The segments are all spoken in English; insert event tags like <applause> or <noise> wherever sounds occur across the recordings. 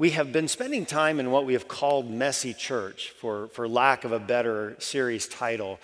we have been spending time in what we have called Messy Church, for, for lack of a better series title.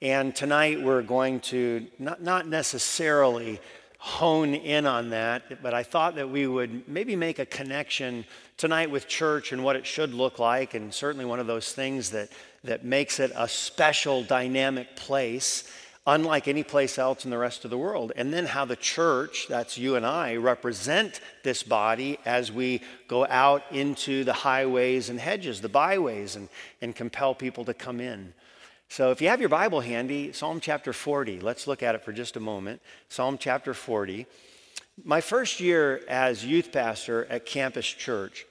And tonight we're going to not, not necessarily hone in on that, but I thought that we would maybe make a connection tonight with church and what it should look like, and certainly one of those things that, that makes it a special, dynamic place unlike any place else in the rest of the world. And then how the church, that's you and I, represent this body as we go out into the highways and hedges, the byways, and, and compel people to come in. So if you have your Bible handy, Psalm chapter 40, let's look at it for just a moment. Psalm chapter 40. My first year as youth pastor at Campus Church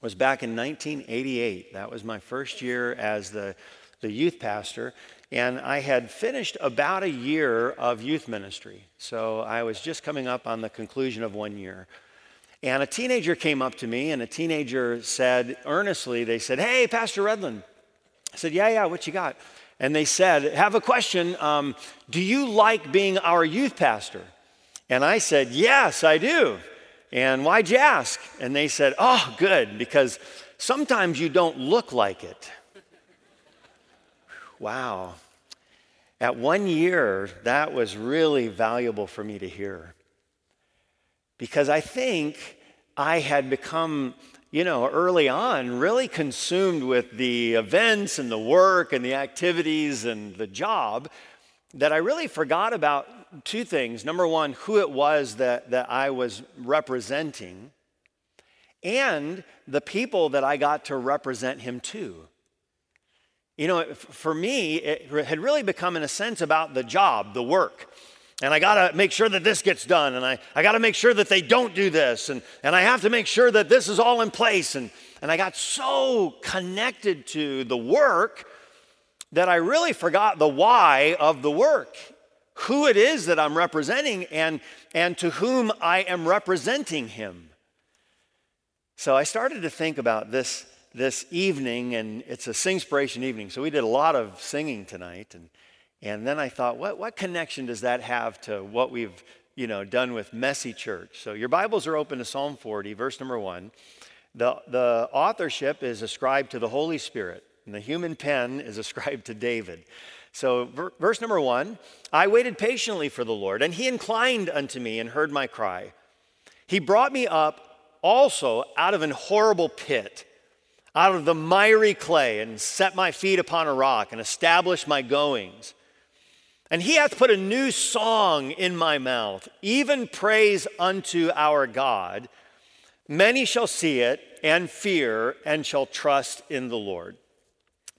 was back in 1988. That was my first year as the, the youth pastor. And I had finished about a year of youth ministry. So I was just coming up on the conclusion of one year. And a teenager came up to me, and a teenager said earnestly, they said, Hey, Pastor Redlin. I said, Yeah, yeah, what you got? And they said, Have a question. Um, do you like being our youth pastor? And I said, Yes, I do. And why'd you ask? And they said, Oh, good, because sometimes you don't look like it. Wow. At one year, that was really valuable for me to hear. Because I think I had become, you know, early on, really consumed with the events and the work and the activities and the job that I really forgot about two things. Number one, who it was that, that I was representing, and the people that I got to represent him to. You know, for me, it had really become, in a sense, about the job, the work. And I got to make sure that this gets done. And I, I got to make sure that they don't do this. And, and I have to make sure that this is all in place. And, and I got so connected to the work that I really forgot the why of the work, who it is that I'm representing, and, and to whom I am representing him. So I started to think about this this evening, and it's a Singspiration evening, so we did a lot of singing tonight. And, and then I thought, what, what connection does that have to what we've you know, done with Messy Church? So your Bibles are open to Psalm 40, verse number one. The, the authorship is ascribed to the Holy Spirit, and the human pen is <laughs> ascribed to David. So, ver- verse number one I waited patiently for the Lord, and he inclined unto me and heard my cry. He brought me up also out of an horrible pit out of the miry clay and set my feet upon a rock and establish my goings. And he hath put a new song in my mouth, even praise unto our God. Many shall see it and fear and shall trust in the Lord.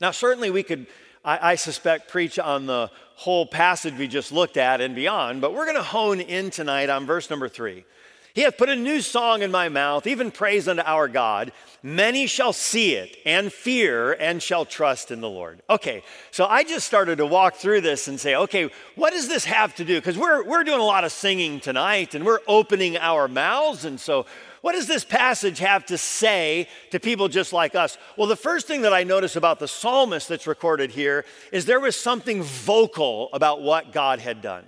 Now, certainly we could, I, I suspect, preach on the whole passage we just looked at and beyond, but we're going to hone in tonight on verse number three. He hath put a new song in my mouth, even praise unto our God. Many shall see it and fear and shall trust in the Lord. Okay, so I just started to walk through this and say, okay, what does this have to do? Because we're, we're doing a lot of singing tonight and we're opening our mouths. And so, what does this passage have to say to people just like us? Well, the first thing that I notice about the psalmist that's recorded here is there was something vocal about what God had done.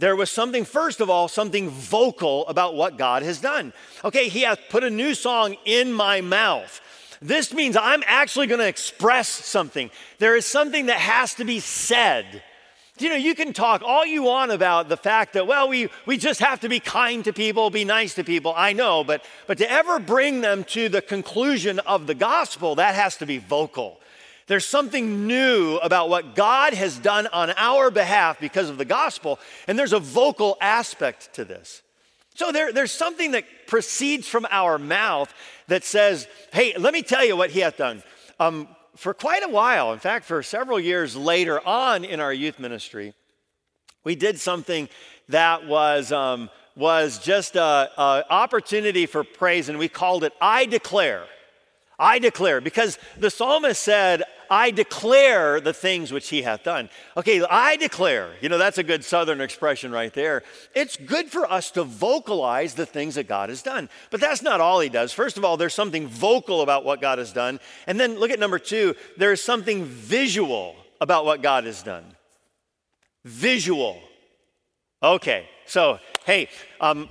There was something, first of all, something vocal about what God has done. Okay, He hath put a new song in my mouth. This means I'm actually going to express something. There is something that has to be said. You know, you can talk all you want about the fact that, well, we, we just have to be kind to people, be nice to people. I know, but, but to ever bring them to the conclusion of the gospel, that has to be vocal. There's something new about what God has done on our behalf because of the gospel, and there's a vocal aspect to this. So there, there's something that proceeds from our mouth that says, hey, let me tell you what he hath done. Um, for quite a while, in fact, for several years later on in our youth ministry, we did something that was, um, was just an opportunity for praise, and we called it I Declare. I declare, because the psalmist said, I declare the things which he hath done. Okay, I declare, you know, that's a good southern expression right there. It's good for us to vocalize the things that God has done. But that's not all he does. First of all, there's something vocal about what God has done. And then look at number two, there's something visual about what God has done. Visual. Okay, so, hey, um,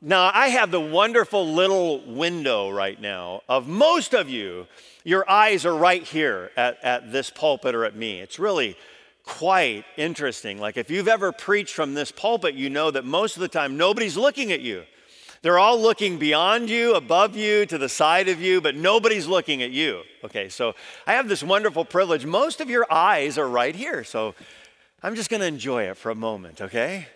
now, I have the wonderful little window right now of most of you, your eyes are right here at, at this pulpit or at me. It's really quite interesting. Like, if you've ever preached from this pulpit, you know that most of the time nobody's looking at you. They're all looking beyond you, above you, to the side of you, but nobody's looking at you. Okay, so I have this wonderful privilege. Most of your eyes are right here, so I'm just going to enjoy it for a moment, okay?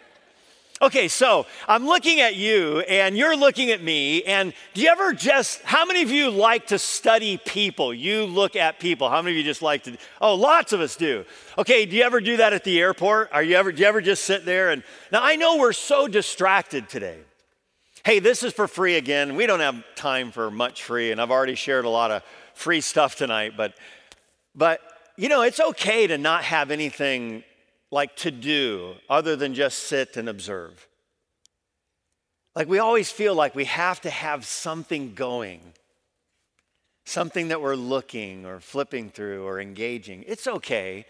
Okay, so I'm looking at you and you're looking at me. And do you ever just, how many of you like to study people? You look at people. How many of you just like to? Oh, lots of us do. Okay, do you ever do that at the airport? Are you ever, do you ever just sit there? And now I know we're so distracted today. Hey, this is for free again. We don't have time for much free, and I've already shared a lot of free stuff tonight, but, but, you know, it's okay to not have anything like to do other than just sit and observe. Like we always feel like we have to have something going, something that we're looking or flipping through or engaging. It's okay.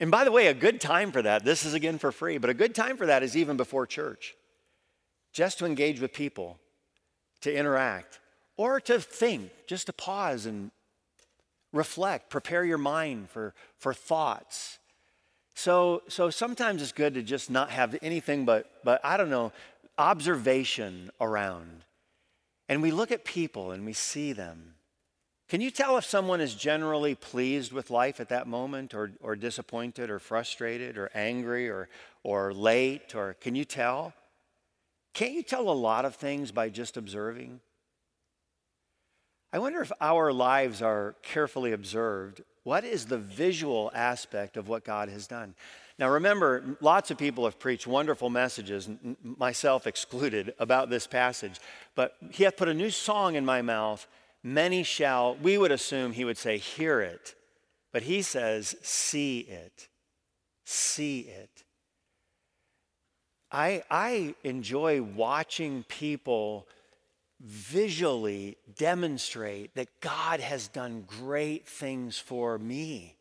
And by the way, a good time for that, this is again for free, but a good time for that is even before church, just to engage with people, to interact, or to think, just to pause and reflect, prepare your mind for, for thoughts so, so sometimes it's good to just not have anything but, but, I don't know, observation around. And we look at people and we see them. Can you tell if someone is generally pleased with life at that moment or, or disappointed or frustrated or angry or, or late? Or can you tell? Can't you tell a lot of things by just observing? I wonder if our lives are carefully observed what is the visual aspect of what God has done? Now, remember, lots of people have preached wonderful messages, myself excluded, about this passage. But he hath put a new song in my mouth. Many shall, we would assume he would say, hear it. But he says, see it. See it. I, I enjoy watching people visually demonstrate that God has done great things for me.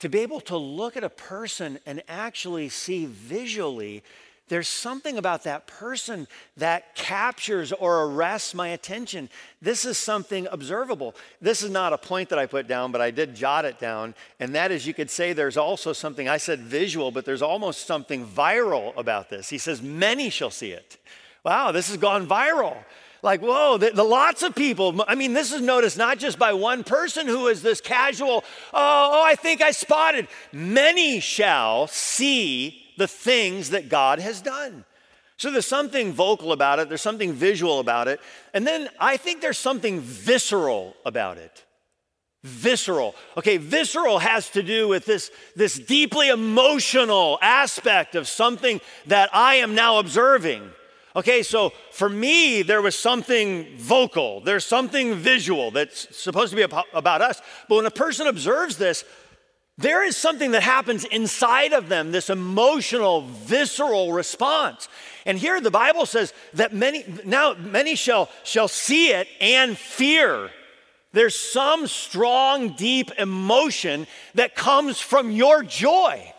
To be able to look at a person and actually see visually, there's something about that person that captures or arrests my attention. This is something observable. This is not a point that I put down, but I did jot it down. And that is, you could say there's also something, I said visual, but there's almost something viral about this. He says, Many shall see it. Wow, this has gone viral. Like, whoa, the, the, lots of people. I mean, this is noticed not just by one person who is this casual, oh, oh, I think I spotted. Many shall see the things that God has done. So there's something vocal about it, there's something visual about it, and then I think there's something visceral about it. Visceral. Okay, visceral has to do with this, this deeply emotional aspect of something that I am now observing. Okay, so for me, there was something vocal, there's something visual that's supposed to be about us. But when a person observes this, there is something that happens inside of them, this emotional, visceral response. And here the Bible says that many, now many shall, shall see it and fear. There's some strong, deep emotion that comes from your joy.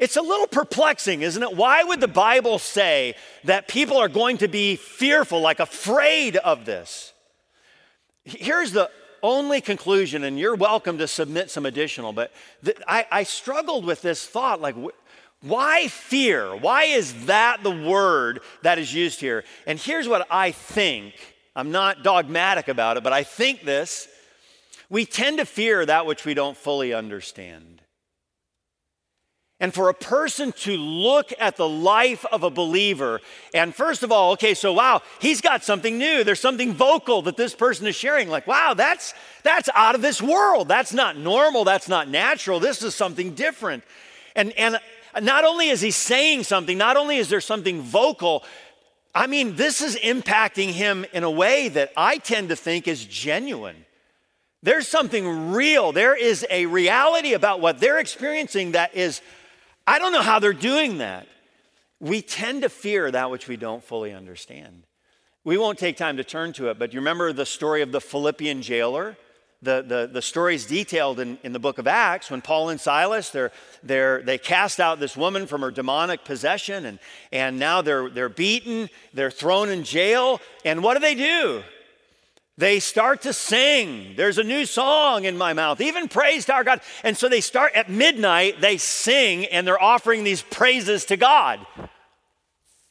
It's a little perplexing, isn't it? Why would the Bible say that people are going to be fearful, like afraid of this? Here's the only conclusion, and you're welcome to submit some additional, but I, I struggled with this thought like, why fear? Why is that the word that is used here? And here's what I think. I'm not dogmatic about it, but I think this. We tend to fear that which we don't fully understand. And for a person to look at the life of a believer, and first of all, okay, so wow, he's got something new. There's something vocal that this person is sharing. Like, wow, that's that's out of this world. That's not normal. That's not natural. This is something different. And and not only is he saying something, not only is there something vocal, I mean, this is impacting him in a way that I tend to think is genuine. There's something real. There is a reality about what they're experiencing that is I don't know how they're doing that. We tend to fear that which we don't fully understand. We won't take time to turn to it, but you remember the story of the Philippian jailer? the, the, the stories detailed in, in the book of Acts when Paul and Silas, they're, they're, they cast out this woman from her demonic possession, and, and now they're, they're beaten, they're thrown in jail. And what do they do? They start to sing. There's a new song in my mouth, even praise to our God. And so they start at midnight, they sing, and they're offering these praises to God.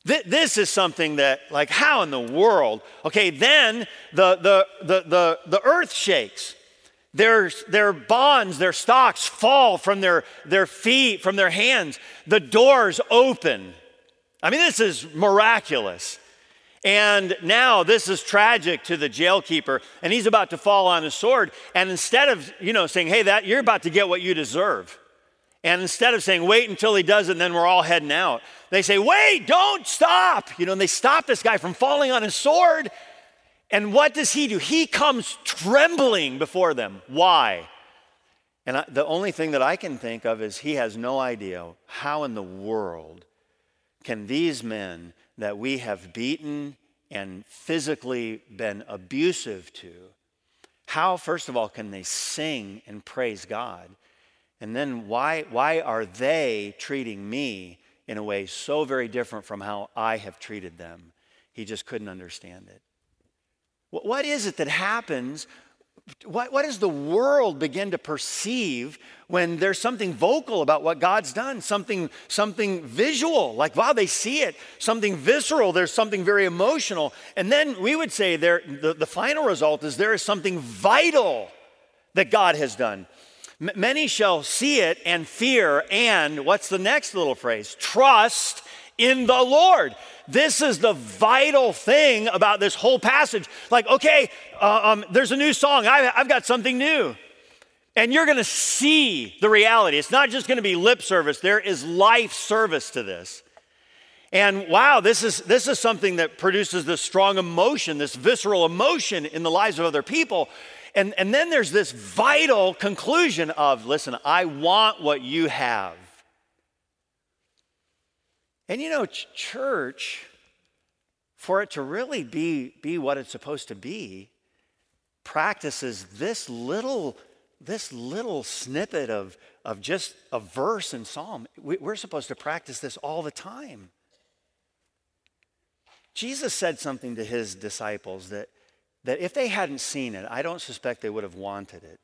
This is something that, like, how in the world? Okay, then the, the, the, the, the earth shakes. Their, their bonds, their stocks fall from their, their feet, from their hands. The doors open. I mean, this is miraculous. And now this is tragic to the jailkeeper, and he's about to fall on his sword. And instead of, you know, saying, hey, that you're about to get what you deserve. And instead of saying, wait until he does it, and then we're all heading out, they say, wait, don't stop. You know, and they stop this guy from falling on his sword. And what does he do? He comes trembling before them. Why? And I, the only thing that I can think of is he has no idea how in the world can these men that we have beaten and physically been abusive to, how, first of all, can they sing and praise God? And then why, why are they treating me in a way so very different from how I have treated them? He just couldn't understand it. What is it that happens? What, what does the world begin to perceive when there's something vocal about what God's done? Something, something visual, like, wow, they see it. Something visceral, there's something very emotional. And then we would say there, the, the final result is there is something vital that God has done. M- many shall see it and fear, and what's the next little phrase? Trust in the Lord. This is the vital thing about this whole passage. Like, okay, uh, um, there's a new song, I, I've got something new. And you're gonna see the reality. It's not just gonna be lip service, there is life service to this. And wow, this is, this is something that produces this strong emotion, this visceral emotion in the lives of other people. And, and then there's this vital conclusion of listen, I want what you have. And you know, ch- church, for it to really be, be what it's supposed to be, practices this little, this little snippet of, of just a verse in Psalm. We, we're supposed to practice this all the time. Jesus said something to his disciples that that if they hadn't seen it, I don't suspect they would have wanted it.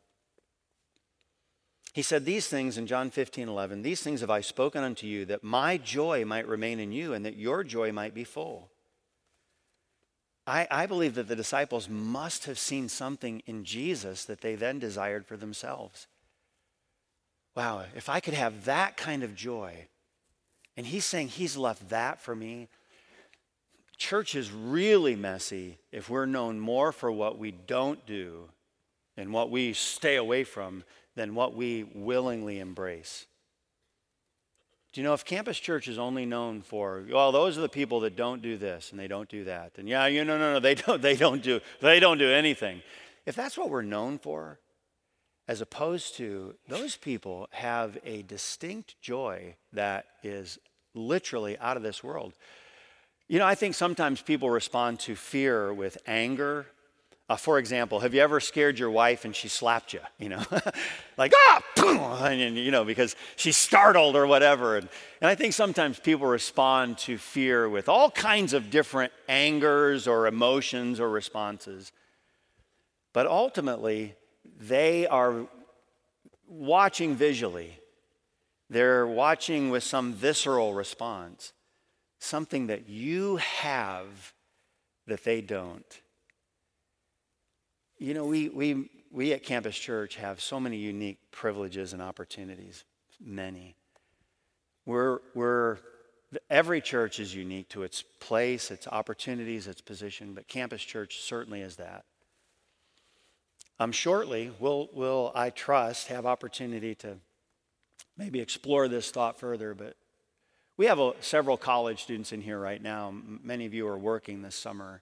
He said, These things in John 15, 11, these things have I spoken unto you, that my joy might remain in you and that your joy might be full. I, I believe that the disciples must have seen something in Jesus that they then desired for themselves. Wow, if I could have that kind of joy, and he's saying he's left that for me, Church is really messy if we're known more for what we don't do and what we stay away from than what we willingly embrace. Do you know if campus church is only known for, well, those are the people that don't do this and they don't do that. And yeah, you know, no, no, they <laughs> don't, they don't do, they don't do anything. If that's what we're known for, as opposed to those people have a distinct joy that is literally out of this world. You know, I think sometimes people respond to fear with anger. Uh, for example, have you ever scared your wife and she slapped you? You know, <laughs> like, ah, and, you know, because she's startled or whatever. And, and I think sometimes people respond to fear with all kinds of different angers or emotions or responses. But ultimately, they are watching visually, they're watching with some visceral response something that you have that they don't. You know, we, we, we at Campus Church have so many unique privileges and opportunities, many. We're, we're, every church is unique to its place, its opportunities, its position, but Campus Church certainly is that. Um, shortly, we'll, will, I trust, have opportunity to maybe explore this thought further, but we have a, several college students in here right now. Many of you are working this summer,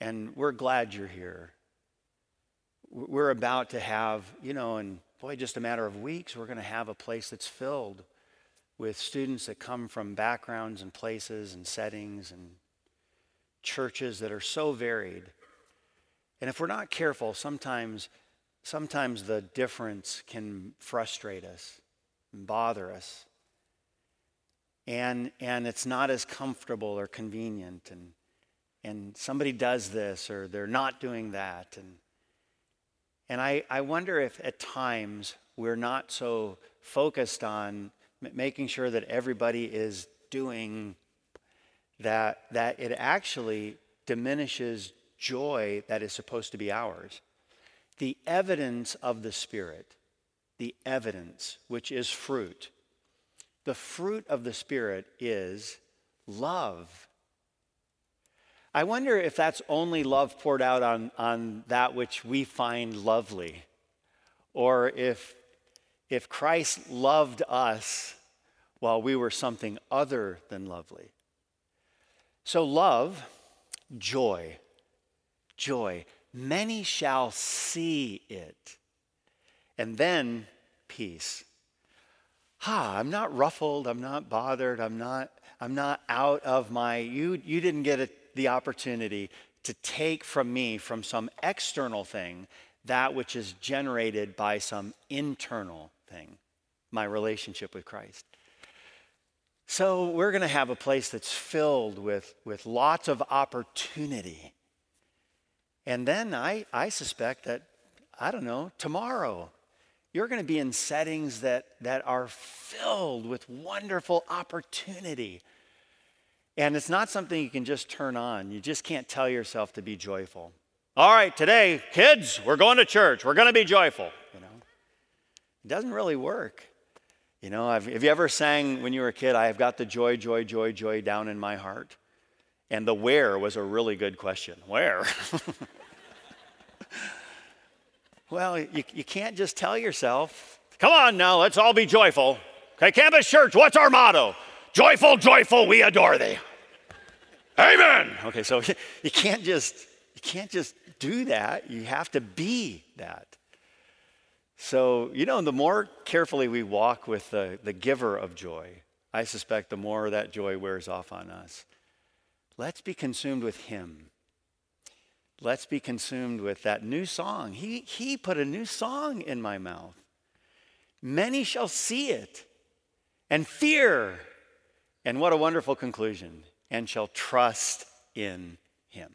and we're glad you're here. We're about to have, you know, in boy, just a matter of weeks, we're going to have a place that's filled with students that come from backgrounds and places and settings and churches that are so varied. And if we're not careful, sometimes sometimes the difference can frustrate us and bother us. And, and it's not as comfortable or convenient. And, and somebody does this or they're not doing that. And, and I, I wonder if at times we're not so focused on making sure that everybody is doing that, that it actually diminishes joy that is supposed to be ours. The evidence of the Spirit, the evidence, which is fruit, the fruit of the Spirit is love. I wonder if that's only love poured out on, on that which we find lovely, or if, if Christ loved us while we were something other than lovely. So, love, joy, joy. Many shall see it. And then peace. Ha, I'm not ruffled, I'm not bothered, I'm not, I'm not out of my, you, you didn't get a, the opportunity to take from me, from some external thing, that which is generated by some internal thing, my relationship with Christ. So we're going to have a place that's filled with, with lots of opportunity. And then I, I suspect that, I don't know, tomorrow, you're going to be in settings that, that are filled with wonderful opportunity. And it's not something you can just turn on. You just can't tell yourself to be joyful. All right, today, kids, we're going to church. We're going to be joyful. You know, it doesn't really work. You know, have, have you ever sang when you were a kid, I have got the joy, joy, joy, joy down in my heart? And the where was a really good question. Where? <laughs> well, you, you can't just tell yourself, come on now, let's all be joyful. Okay, Campus Church, what's our motto? Joyful, joyful, we adore thee. Amen. Okay, so <laughs> you can't just you can't just do that. You have to be that. So, you know, the more carefully we walk with the, the giver of joy, I suspect the more that joy wears off on us. Let's be consumed with him. Let's be consumed with that new song. He, he put a new song in my mouth. Many shall see it and fear. And what a wonderful conclusion. And shall trust in him.